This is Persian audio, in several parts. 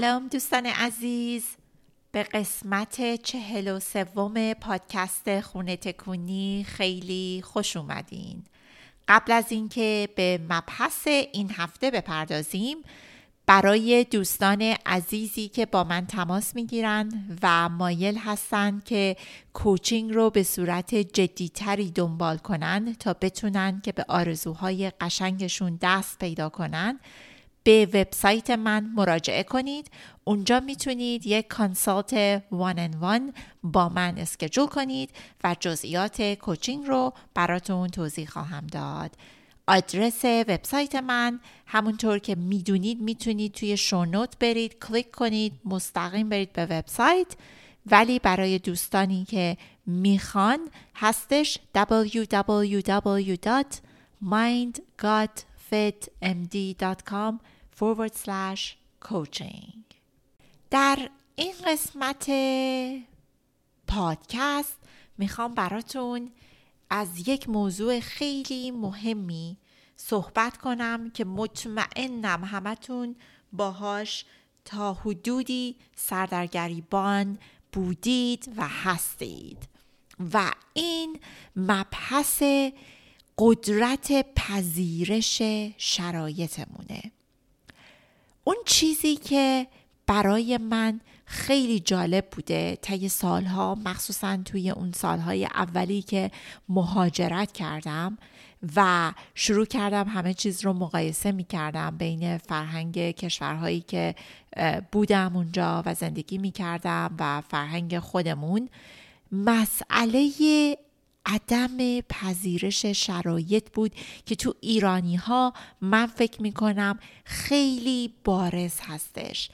سلام دوستان عزیز. به قسمت چهل و سوم پادکست خونه تکونی خیلی خوش اومدین. قبل از اینکه به مبحث این هفته بپردازیم برای دوستان عزیزی که با من تماس می‌گیرن و مایل هستن که کوچینگ رو به صورت جدیتری دنبال کنن تا بتونن که به آرزوهای قشنگشون دست پیدا کنن به وبسایت من مراجعه کنید. اونجا می‌تونید یک کانسالت وان ان وان با من اسکجول کنید و جزئیات کوچینگ رو براتون توضیح خواهم داد. آدرس وبسایت من همونطور که می‌دونید می‌تونید توی شونوت برید کلیک کنید مستقیم برید به وبسایت. ولی برای دوستانی که می‌خوان هستش www.mindgodfitmd.com forward slash coaching. در این قسمت پادکست می‌خوام براتون از یک موضوع خیلی مهمی صحبت کنم که مطمئنم همتون باهاش تا حدودی سردرگریبان بودید و هستید. و این مبحث قدرت پذیرش شرایطمونه. اون چیزی که برای من خیلی جالب بوده طی سالها مخصوصا توی اون سالهای اولی که مهاجرت کردم و شروع کردم همه چیز رو مقایسه می کردم بین فرهنگ کشورهایی که بودم اونجا و زندگی می کردم و فرهنگ خودمون مسئله عدم پذیرش شرایط بود که تو ایرانی ها من فکر می کنم خیلی بارز هستش.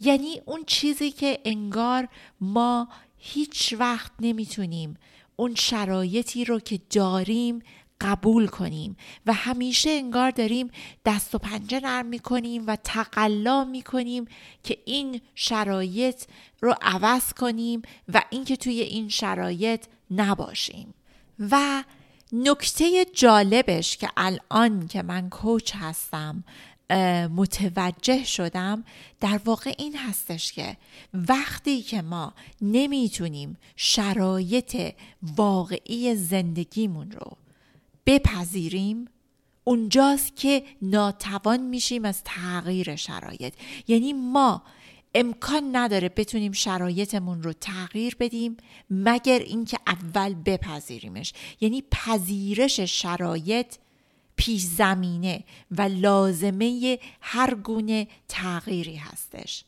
یعنی اون چیزی که انگار ما هیچ وقت نمی‌تونیم اون شرایطی رو که داریم قبول کنیم و همیشه انگار داریم دست و پنجه نرم می‌کنیم و تقلا می‌کنیم که این شرایط رو عوض کنیم و اینکه توی این شرایط نباشیم. و نکته جالبش که الان که من کوچ هستم متوجه شدم در واقع این هستش که وقتی که ما نمی‌تونیم شرایط واقعی زندگیمون رو بپذیریم اونجاست که ناتوان میشیم از تغییر شرایط. یعنی ما امکان نداره بتونیم شرایطمون رو تغییر بدیم مگر اینکه اول بپذیریمش. یعنی پذیرش شرایط پیش زمینه و لازمه هر گونه تغییری هستش.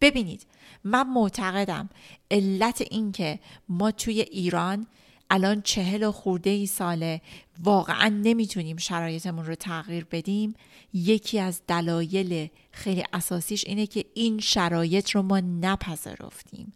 ببینید من معتقدم علت اینکه ما توی ایران الان چهل و خورده ای ساله واقعا نمی‌تونیم شرایطمون رو تغییر بدیم. یکی از دلایل خیلی اساسیش اینه که این شرایط رو ما نپذیرفتیم.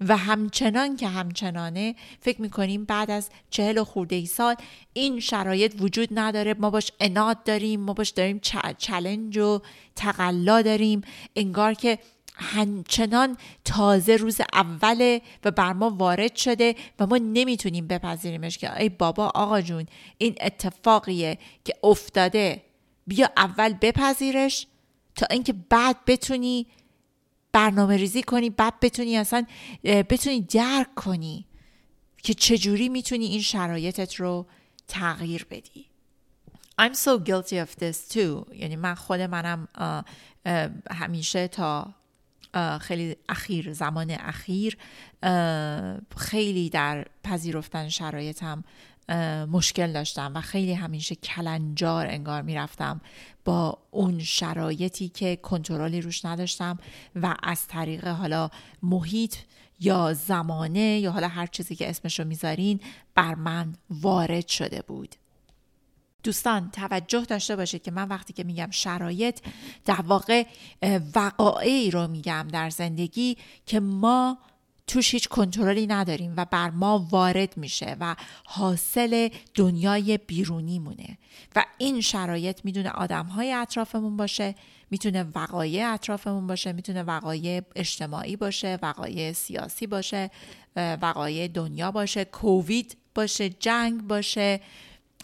و همچنان که همچنانه فکر می‌کنیم بعد از چهل و خورده ای سال این شرایط وجود نداره. ما باش اناد داریم ما باش داریم چلنج و تقلا داریم. انگار که همچنان تازه روز اوله و بر ما وارد شده و ما نمی‌تونیم بپذیریمش که ای بابا آقا جون این اتفاقیه که افتاده. بیا اول بپذیرش تا اینکه بعد بتونی برنامه ریزی کنی بعد بتونی اصلا بتونی درک کنی که چجوری می‌تونی این شرایطت رو تغییر بدی. I'm so guilty of this too. یعنی من خود منم همیشه تا خیلی اخیر زمان اخیر خیلی در پذیرفتن شرایطم مشکل داشتم و خیلی همیشه کلنجار انگار می‌رفتم با اون شرایطی که کنترلی روش نداشتم و از طریق حالا محیط یا زمانه یا حالا هر چیزی که اسمش رو می‌ذارین بر من وارد شده بود. دوستان توجه داشته باشید که من وقتی که میگم شرایط در واقع وقایعی رو میگم در زندگی که ما توش هیچ کنترلی نداریم و بر ما وارد میشه و حاصل دنیای بیرونی مونه و این شرایط می‌دونه آدم های اطرافمون باشه می‌تونه وقایع اطرافمون باشه می‌تونه وقایع اجتماعی باشه وقایع سیاسی باشه وقایع دنیا باشه کووید باشه جنگ باشه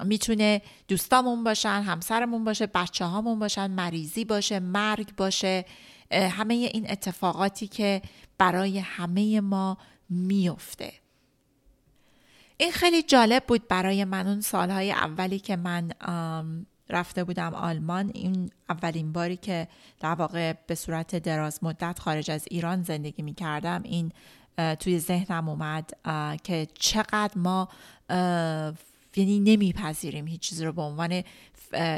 می‌تونه دوستامون باشن همسرمون باشه بچه هامون باشن مریضی باشه مرگ باشه همه این اتفاقاتی که برای همه ما میفته این خیلی جالب بود برای من. اون سالهای اولی که من رفته بودم آلمان این اولین باری که در واقع به صورت دراز مدت خارج از ایران زندگی می کردم این توی ذهنم اومد که چقدر ما یعنی نمیپذیریم هیچ چیزی رو به عنوان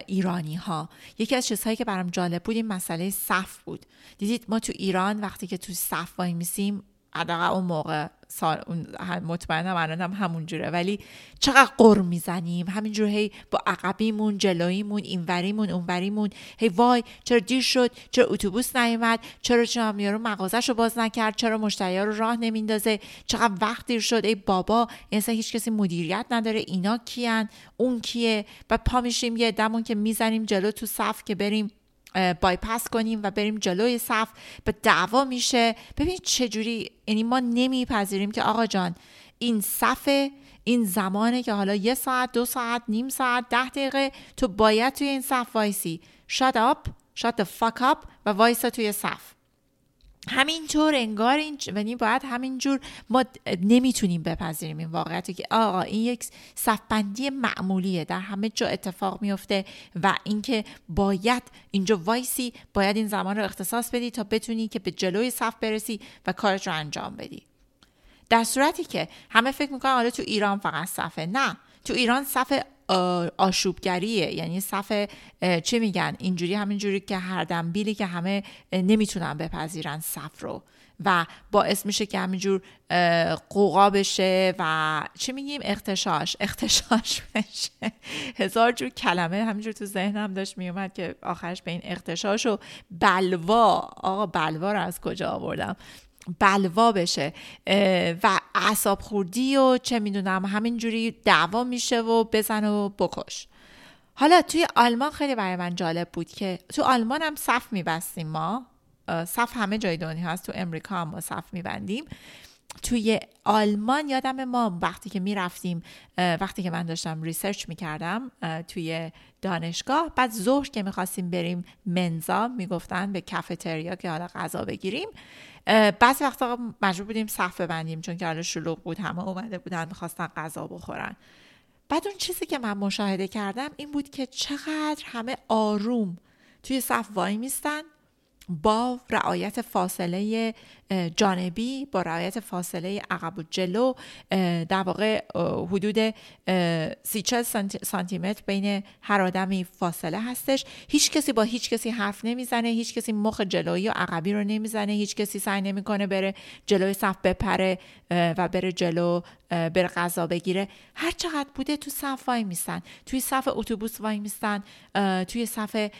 ایرانی ها یکی از چیزهایی که برام جالب بود این مسئله صف بود. دیدید ما تو ایران وقتی که تو صف وای میسیم حداقل اون موقع سال مطمئنم همون جوره. ولی چقدر قر می‌زنیم. همینجور هی با عقبیمون جلویمون اینوریمون اونوریمون. هی وای چرا دیر شد؟ چرا اتوبوس نیومد؟ چرا چرا یارو مغازش رو باز نکرد؟ چرا مشتری رو راه نمیندازه؟ چقدر وقت دیر شد؟ ای بابا اصلا هیچ کسی مدیریت نداره. اینا کیان؟ اون کیه؟ و پا میشیم یه دمون که می‌زنیم جلو تو صف که بریم بایپس کنیم و بریم جلوی صف. به دعوا میشه. ببین چجوری یعنی ما نمیپذیریم که آقا جان این صف این زمانه که حالا یه ساعت دو ساعت نیم ساعت ده دقیقه تو باید توی این صف وایسی. Up shut the fuck up و وایسا توی صف. همینطور انگار این یعنی باید همینجور ما نمی‌تونیم بپذیریم این واقعیت که آقا این یک صفبندی معمولیه. در همه جا اتفاق میفته و اینکه باید اینجا وایسی باید این زمان رو اختصاص بدی تا بتونی که به جلوی صف برسی و کارت رو انجام بدی. در صورتی که همه فکر می‌کنن حالا تو ایران فقط صفه. نه. تو ایران صف آشوبگریه. یعنی صف چه میگن؟ اینجوری همینجوری که هر دنبیلی که همه نمی‌تونن بپذیرن صف رو. و باعث میشه که همینجور قوقا بشه و چی میگیم؟ اختشاش. اختشاش بشه. هزار جور کلمه همینجور تو ذهنم داشت میومد که آخرش به این اختشاش و بلوا. آقا بلوا رو از کجا آوردم؟ بلوا بشه و اعصاب خوردی و چه می‌دونم همینجوری دعوا میشه و بزن و بکش. حالا توی آلمان خیلی برای من جالب بود که تو آلمان هم صف میبستیم ما. صف همه جای دنیا هست تو امریکا هم ما صف میبندیم. توی آلمان یادم ما وقتی که می‌رفتیم وقتی که من داشتم research می‌کردم توی دانشگاه بعد ظهر که می‌خواستیم بریم Mensa می‌گفتن به کافتریا که حالا غذا بگیریم. بعضی وقتا مجبور بودیم صف ببندیم چون که حالا شلوغ بود همه اومده بودن می‌خواستن غذا بخورن. بعد اون چیزی که من مشاهده کردم این بود که چقدر همه آروم توی صف وای میستن با رعایت فاصله جانبی با رعایت فاصله عقب و جلو در واقع حدود سی سانتی متر بین هر آدمی فاصله هستش. هیچ کسی با هیچ کسی حرف نمی‌زنه هیچ کسی مخ جلویی و عقبی رو نمی‌زنه هیچ کسی سعی نمی‌کنه بره جلوی صف بپره و بره جلو بره غذا بگیره. هر چقدر بوده تو صف وای میستن. توی صف اتوبوس وای میستن توی صف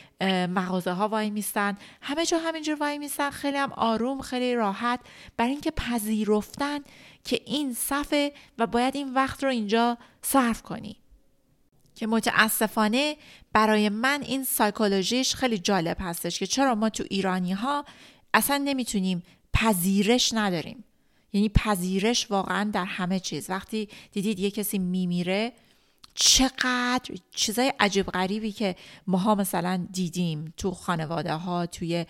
مغازه ها وای میستن. همه جا همینجور وای میستن. خیلی هم آروم خیلی راحت برای اینکه پذیرفتن که این صفه و باید این وقت رو اینجا صرف کنی. که متاسفانه برای من این سایکولوژیش خیلی جالب هستش که چرا ما تو ایرانی ها اصلا نمی‌تونیم پذیرش نداریم. یعنی پذیرش واقعا در همه چیز. وقتی دیدید یه کسی میمیره چقدر چیزای عجیب غریبی که ماها مثلا دیدیم تو خانواده ها توی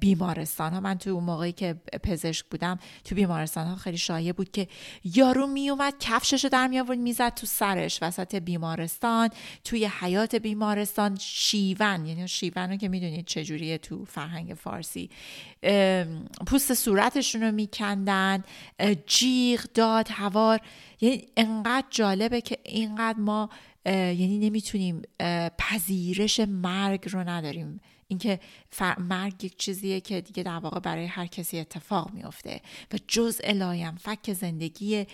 بیمارستان ها من تو اون موقعی که پزشک بودم تو بیمارستان ها خیلی شایع بود که یارو میومد کفشش رو در می آورد می‌زد تو سرش. وسط بیمارستان توی حیات بیمارستان شیون. یعنی شیون رو که می‌دونید چجوریه تو فرهنگ فارسی. پوست صورتشون رو میکندن جیغ داد هوار. یعنی انقدر جالبه که اینقدر ما یعنی نمی‌تونیم پذیرش مرگ رو نداریم. اینکه مرگ یک چیزیه که دیگه در واقع برای هر کسی اتفاق میفته و جز الایم فک زندگی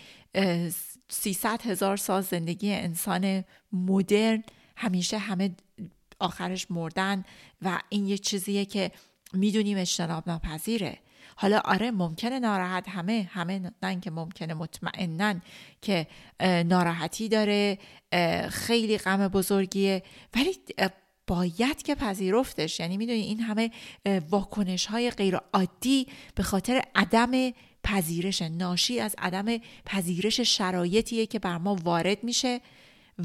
300 هزار سال زندگی انسان مدرن همیشه همه آخرش مردن و این یک چیزیه که می‌دونیم اجتناب ناپذیره. حالا آره ممکنه ناراحت همه همه نه که ممکنه مطمئنن که ناراحتی داره خیلی غم بزرگیه. ولی باید که پذیرفتش. یعنی می‌دونی این همه واکنش های غیر عادی به خاطر عدم پذیرش ناشی از عدم پذیرش شرایطیه که بر ما وارد میشه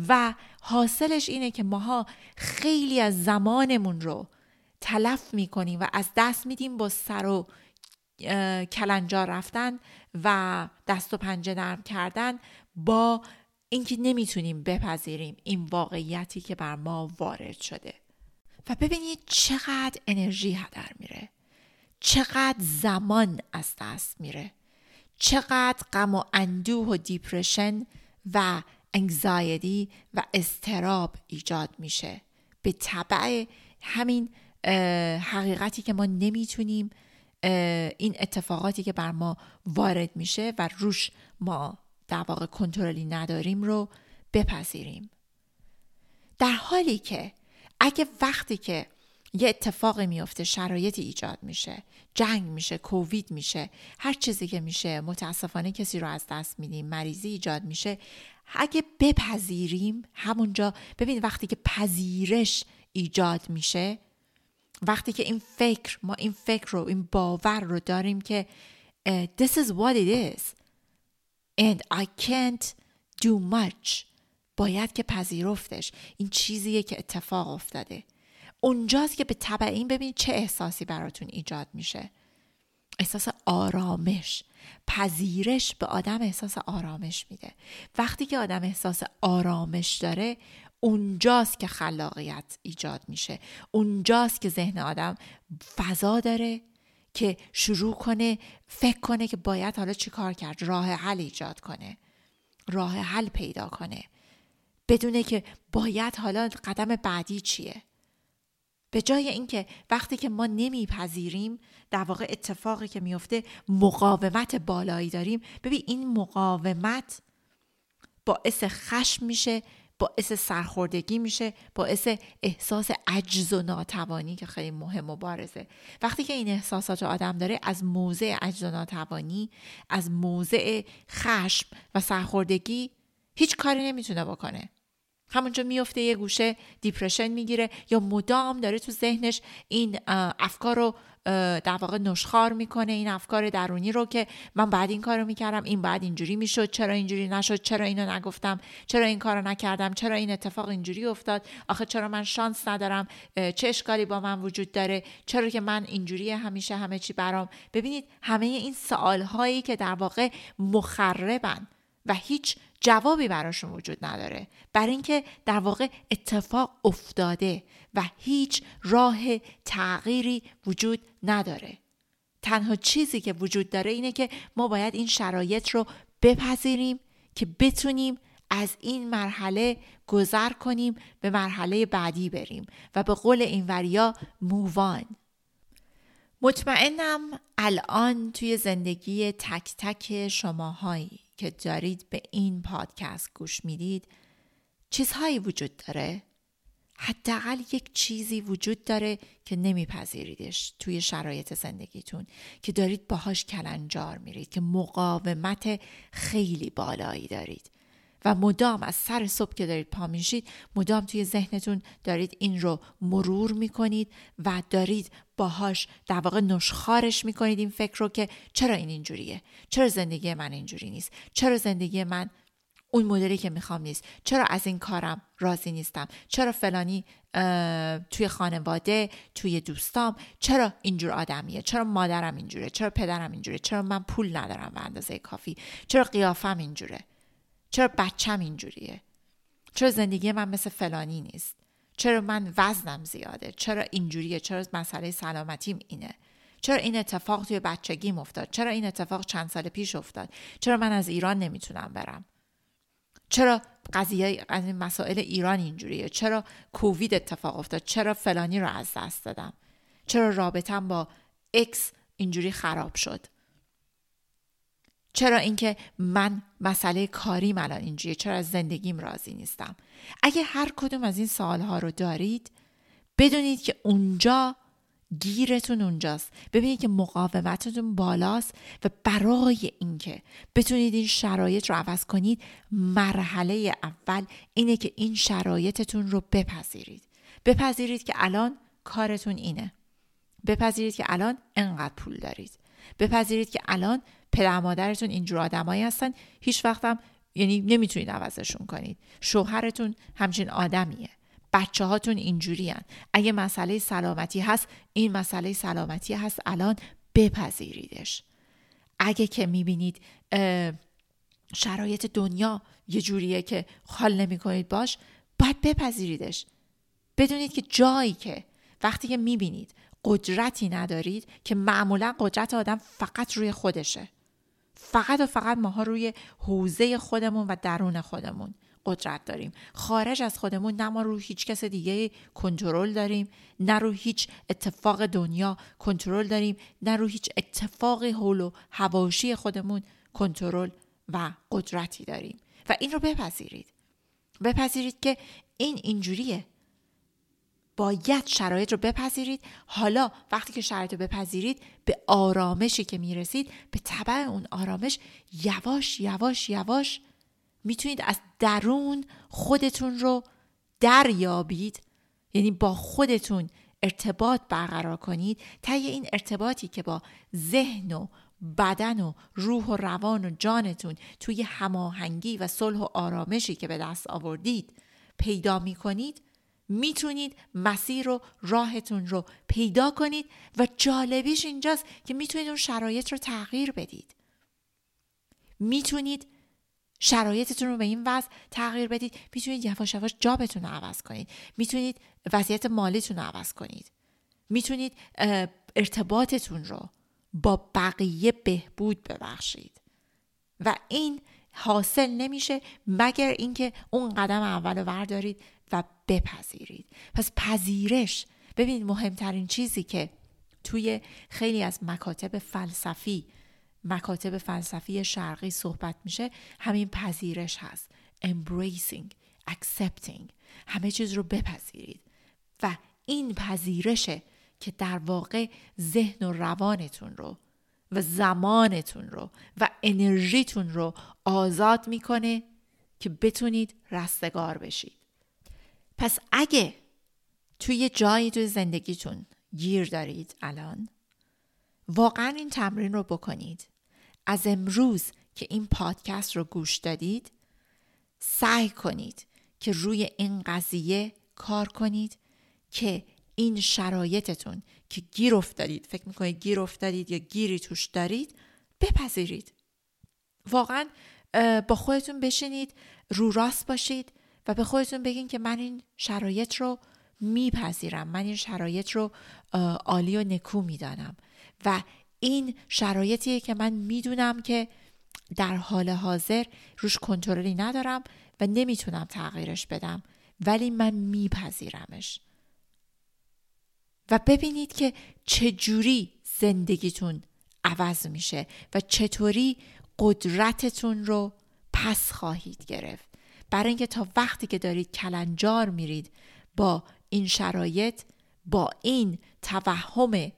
و حاصلش اینه که ماها خیلی از زمانمون رو تلف می‌کنیم و از دست میدیم با سر و کلنجار رفتن و دست و پنجه نرم کردن با اینکه نمی‌تونیم بپذیریم این واقعیتی که بر ما وارد شده. و ببینید چقدر انرژی هدر میره. چقدر زمان از دست میره. چقدر غم و اندوه و دیپرشن و انگزایدی و استراب ایجاد میشه. به طبع همین حقیقتی که ما نمی‌تونیم این اتفاقاتی که بر ما وارد میشه و روش ما در واقع کنترلی نداریم رو بپذیریم. در حالی که اگه وقتی که یه اتفاقی میفته شرایطی ایجاد میشه جنگ میشه کووید میشه هر چیزی که میشه متاسفانه کسی رو از دست میدیم مریضی ایجاد میشه اگه بپذیریم همونجا ببین وقتی که پذیرش ایجاد میشه وقتی که این فکر ما این فکر رو این باور رو داریم که this is what it is. And I can't do much. باید که پذیرفتش. این چیزیه که اتفاق افتاده. اونجاست که به طبع این ببینید چه احساسی براتون ایجاد میشه. احساس آرامش. پذیرش به آدم احساس آرامش میده. وقتی که آدم احساس آرامش داره اونجاست که خلاقیت ایجاد میشه. اونجاست که ذهن آدم فضا داره که شروع کنه فکر کنه که باید حالا چی کار کرد. راه حل ایجاد کنه. راه حل پیدا کنه. بدونه که باید حالا قدم بعدی چیه. به جای اینکه وقتی که ما نمیپذیریم در واقع اتفاقی که میفته مقاومت بالایی داریم. ببین این مقاومت باعث خشم میشه. باعث سرخوردگی میشه باعث احساس عجز و ناتوانی که خیلی مهم و بارزه. وقتی که این احساسات آدم داره از موضع عجز و ناتوانی از موضع خشم و سرخوردگی هیچ کاری نمی‌تونه بکنه. همونجا میفته یه گوشه دیپرشن می‌گیره یا مدام داره تو ذهنش این افکار رو در واقع نشخار می‌کنه این افکار درونی رو که من بعد این کارو می‌کردم این بعد اینجوری می‌شد چرا اینجوری نشد چرا اینو نگفتم چرا این کارو نکردم چرا این اتفاق اینجوری افتاد آخه چرا من شانس ندارم چه اشکالی با من وجود داره چرا که من اینجوری همیشه همه چی برام. ببینید همه این سوال هایی که در واقع مخربن و هیچ جوابی براشون وجود نداره. بر اینکه در واقع اتفاق افتاده و هیچ راه تغییری وجود نداره. تنها چیزی که وجود داره اینه که ما باید این شرایط رو بپذیریم که بتونیم از این مرحله گذر کنیم به مرحله بعدی بریم و به قول این وریا مووان مطمئنم الان توی زندگی تک تک شماهایی. که دارید به این پادکست گوش می‌دید چیزهایی وجود داره. حداقل یک چیزی وجود داره که نمیپذیریدش توی شرایط زندگیتون که دارید باهاش کلنجار میرید که مقاومت خیلی بالایی دارید. و مدام از سر صبح که دارید پا میشید مدام توی ذهنتون دارید این رو مرور می‌کنید و دارید باهاش در واقع نشخارش می‌کنید این فکر رو که چرا این اینجوریه؟ چرا زندگی من اینجوری نیست؟ چرا زندگی من اون مدلی که می‌خوام نیست؟ چرا از این کارم راضی نیستم؟ چرا فلانی توی خانواده توی دوستام چرا اینجور آدمیه؟ چرا مادرم اینجوره؟ چرا پدرم اینجوره؟ چرا من پول ندارم به اندازه کافی؟ چرا قیافم اینجوره؟ چرا بچم اینجوریه؟ چرا زندگی من مثل فلانی نیست؟ چرا من وزنم زیاده؟ چرا اینجوریه؟ چرا مسئله سلامتیم اینه؟ چرا این اتفاق توی بچگیم افتاد؟ چرا این اتفاق چند سال پیش افتاد؟ چرا من از ایران نمی‌تونم برم؟ چرا قضیه از این مسائل ایران اینجوریه؟ چرا کووید اتفاق افتاد؟ چرا فلانی رو از دست دادم؟ چرا رابطم با اکس اینجوری خراب شد؟ چرا اینکه من مسئله کاریم الان اینجوریه چرا از زندگیم راضی نیستم؟ اگه هر کدوم از این سوالها رو دارید بدونید که اونجا گیرتون اونجاست. ببینید که مقاومتتون بالاست و برای اینکه بتونید این شرایط رو عوض کنید مرحله اول اینه که این شرایطتون رو بپذیرید. بپذیرید که الان کارتون اینه. بپذیرید که الان انقدر پول دارید. بپذیرید که الان پدر مادرتون اینجور آدمایی هستن هیچ وقتم یعنی نمی‌تونید عوضشون کنید. شوهرتون همچین آدمیه. بچه هاتون اینجوری هن. اگه مسئله سلامتی هست این مسئله سلامتی هست الان بپذیریدش. اگه که می‌بینید شرایط دنیا یه جوریه که حال نمی کنید باش باید بپذیریدش. بدونید که جایی که وقتی که می‌بینید قدرتی ندارید که معمولا قدرت آدم فقط روی خودشه. فقط و فقط ماها روی حوزه خودمون و درون خودمون قدرت داریم. خارج از خودمون نه ما رو هیچ کس دیگه کنترل داریم نه رو هیچ اتفاق دنیا کنترل داریم نه رو هیچ اتفاق حول و هواشی خودمون کنترل و قدرتی داریم. و این رو بپذیرید. بپذیرید که این اینجوریه. باید شرایط رو بپذیرید. حالا وقتی که شرایط رو بپذیرید به آرامشی که می‌رسید به طبع اون آرامش یواش یواش یواش می‌تونید از درون خودتون رو دریابید. یعنی با خودتون ارتباط برقرار کنید. تا این ارتباطی که با ذهن و بدن و روح و روان و جانتون توی هماهنگی و صلح و آرامشی که به دست آوردید پیدا می کنید می‌تونید مسیر و راهتون رو پیدا کنید و جالبیش اینجاست که می‌تونید اون شرایط رو تغییر بدید. می‌تونید شرایطتون رو به این وضع تغییر بدید. می‌تونید یواش یواش جابتون رو عوض کنید. می‌تونید وضعیت مالیتون رو عوض کنید. می‌تونید ارتباطتون رو با بقیه بهبود ببخشید. و این حاصل نمیشه مگر اینکه اون قدم اول رو وردارید و بپذیرید. پس پذیرش. ببینید مهمترین چیزی که توی خیلی از مکاتب فلسفی مکاتب فلسفی شرقی صحبت میشه همین پذیرش هست. Embracing accepting. همه چیز رو بپذیرید. و این پذیرشه که در واقع ذهن و روانتون رو و زمانتون رو و انرژیتون رو آزاد می‌کنه که بتونید رستگار بشید. پس اگه توی جایی توی زندگیتون گیر دارید الان واقعا این تمرین رو بکنید. از امروز که این پادکست رو گوش دادید سعی کنید که روی این قضیه کار کنید که این شرایطتون که گیر افتادید فکر می‌کنید گیر افتادید یا گیری توش دارید بپذیرید. واقعا با خودتون بشینید رو راست باشید و به خودتون بگین که من این شرایط رو میپذیرم. من این شرایط رو عالی و نکو می‌دانم. و این شرایطیه که من می‌دونم که در حال حاضر روش کنترلی ندارم و نمی‌تونم تغییرش بدم ولی من میپذیرمش. و ببینید که چجوری زندگیتون عوض میشه و چطوری قدرتتون رو پس خواهید گرفت. برای اینکه تا وقتی که دارید کلنجار میرید با این شرایط با این توهم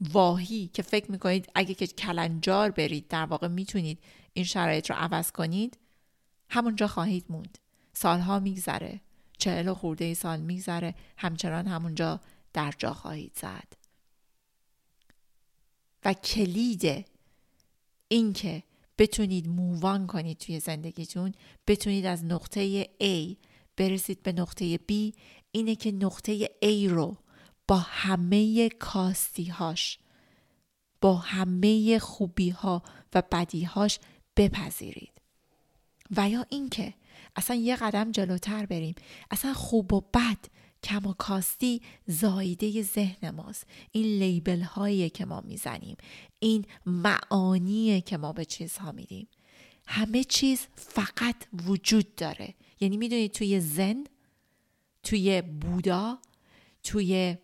واهی که فکر می‌کنید اگه که کلنجار برید در واقع می‌تونید این شرایط رو عوض کنید همونجا خواهید موند. سالها میگذره چهل و خورده سال میگذره همچنان همونجا در جا خواهید زد. و کلید اینکه بتونید مووان کنید توی زندگیتون بتونید از نقطه A برسید به نقطه B. اینه که نقطه A رو با همه کاستی هاش با همه خوبی ها و بدی هاش بپذیرید. و یا اینکه اصلا یه قدم جلوتر بریم اصلا خوب و بد کم و کاستی زایده ذهن ماست. این لیبل هایی که ما می‌زنیم. این معانی که ما به چیزها میدیم. همه چیز فقط وجود داره. یعنی می‌دونید توی زن توی بودا توی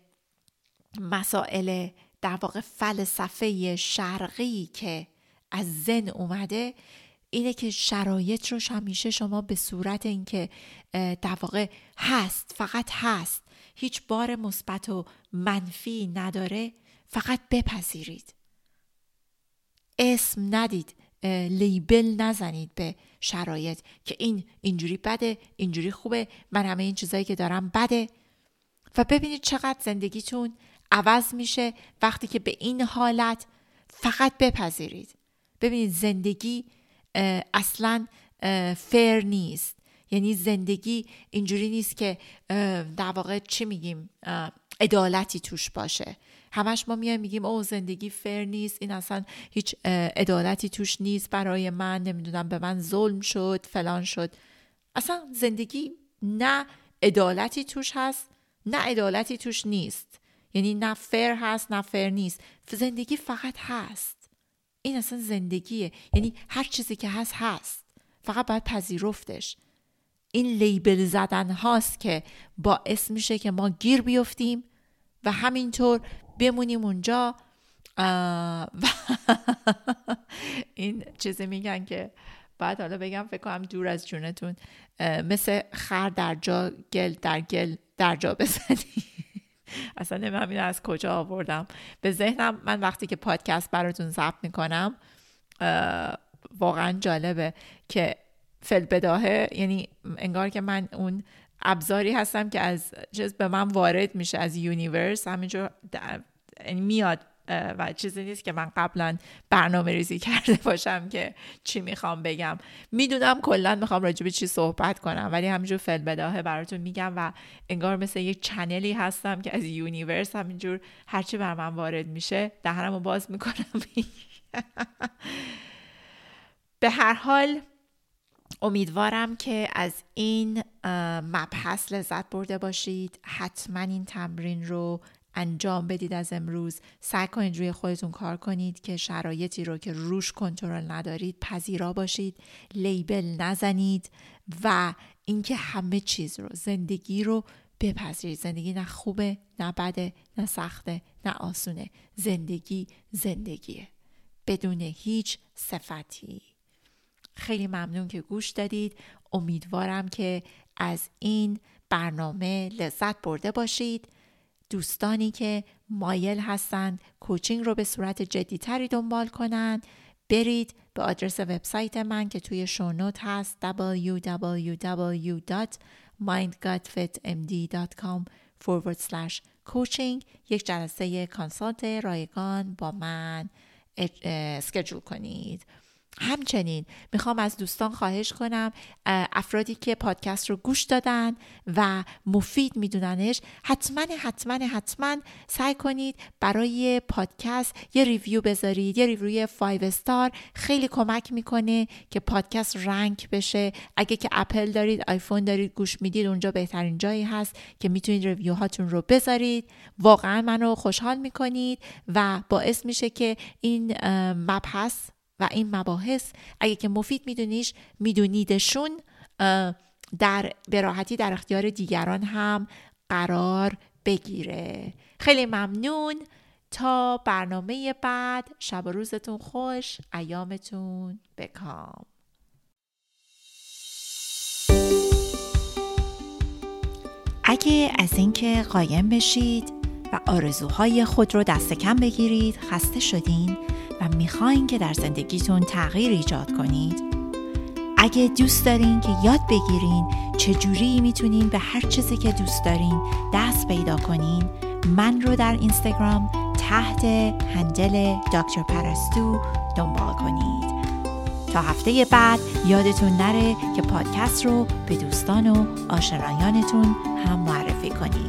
مسائل در واقع فلسفه شرقی که از زن اومده اینه که شرایط رو همیشه شما به صورت اینکه در واقع هست فقط هست هیچ بار مثبت و منفی نداره فقط بپذیرید. اسم ندید لیبل نزنید به شرایط که این اینجوری بده اینجوری خوبه من همه این چیزایی که دارم بده. و ببینید چقدر زندگیتون عوض میشه وقتی که به این حالت فقط بپذیرید. ببینید زندگی اصلا فیر نیست. یعنی زندگی اینجوری نیست که در واقع چی میگیم؟ عدالتی توش باشه. همش ما میایم میگیم او زندگی فر نیست این اصلا هیچ عدالتی توش نیست برای من نمی‌دونم به من ظلم شد فلان شد. اصلا زندگی نه عدالتی توش هست نه عدالتی توش نیست. یعنی نه فر هست نه فر نیست. زندگی فقط هست. این اصلا زندگیه. یعنی هر چیزی که هست هست. فقط باید پذیرفتش. این لیبل زدن هاست که باعث میشه که ما گیر بیفتیم و همینطور بمونیم اونجا. و این چیزی میگن که بعد حالا بگم فکر کنم دور از جونتون. مثل خر در جا گل در گل در جا بزنی. اصلا نمی‌دونم از کجا آوردم. به ذهنم من وقتی که پادکست براتون ضبط می‌کنم واقعا جالبه که فی‌البداهه یعنی انگار که من اون ابزاری هستم که از چیز به من وارد میشه از universe همینجور یعنی میاد و چیزی نیست که من قبلا برنامه ریزی کرده باشم که چی می‌خوام بگم. می‌دونم کلا می‌خوام راجع به چی صحبت کنم ولی همینجور فی‌البداهه براتون میگم و انگار مثل یک channel ی هستم که از universe همینجور هرچی بر من وارد میشه دهنم رو باز می‌کنم. به هر حال امیدوارم که از این مبحث لذت برده باشید. حتما این تمرین رو انجام بدید از امروز. سعی کنید روی خودتون کار کنید که شرایطی رو که روش کنترل ندارید پذیرا باشید لیبل نزنید و اینکه همه چیز رو زندگی رو بپذیرید. زندگی نه خوبه نه بده نه سخته نه آسونه. زندگی زندگیه. بدون هیچ صفتی. خیلی ممنون که گوش دادید. امیدوارم که از این برنامه لذت برده باشید. دوستانی که مایل هستند کوچینگ رو به صورت جدیتری دنبال کنند برید به آدرس وبسایت من که توی شونوت هست www.mindgutfitmd.com forward slash coaching. یک جلسه consult رایگان با من schedule کنید. همچنین می‌خوام از دوستان خواهش کنم افرادی که پادکست رو گوش دادن و مفید میدوننش حتما حتما حتما سعی کنید برای پادکست یه ریویو بذارید یه ریویو 5 استار خیلی کمک می‌کنه که پادکست rank بشه. اگه که اپل دارید آیفون دارید گوش می‌دید اونجا بهترین جایی هست که می‌تونید ریویو هاتون رو بذارید. واقعا منو خوشحال می‌کنید و باعث میشه که این مبحث و این مباحث اگه که مفید میدونیش میدونیدشون در براحتی در اختیار دیگران هم قرار بگیره. خیلی ممنون. تا برنامه بعد. شب و روزتون خوش. ایامتون بکام. اگه از اینکه قایم بشید و آرزوهای خود رو دست کم بگیرید خسته شدین. و می‌خواین که در زندگیتون تغییر ایجاد کنید. اگه دوست دارین که یاد بگیرین چجوری می‌تونین به هر چیزی که دوست دارین دست پیدا کنین من رو در اینستاگرام تحت هندل دکتر پرستو دنبال کنید. تا هفته بعد یادتون نره که پادکست رو به دوستان و آشنایانتون هم معرفی کنید.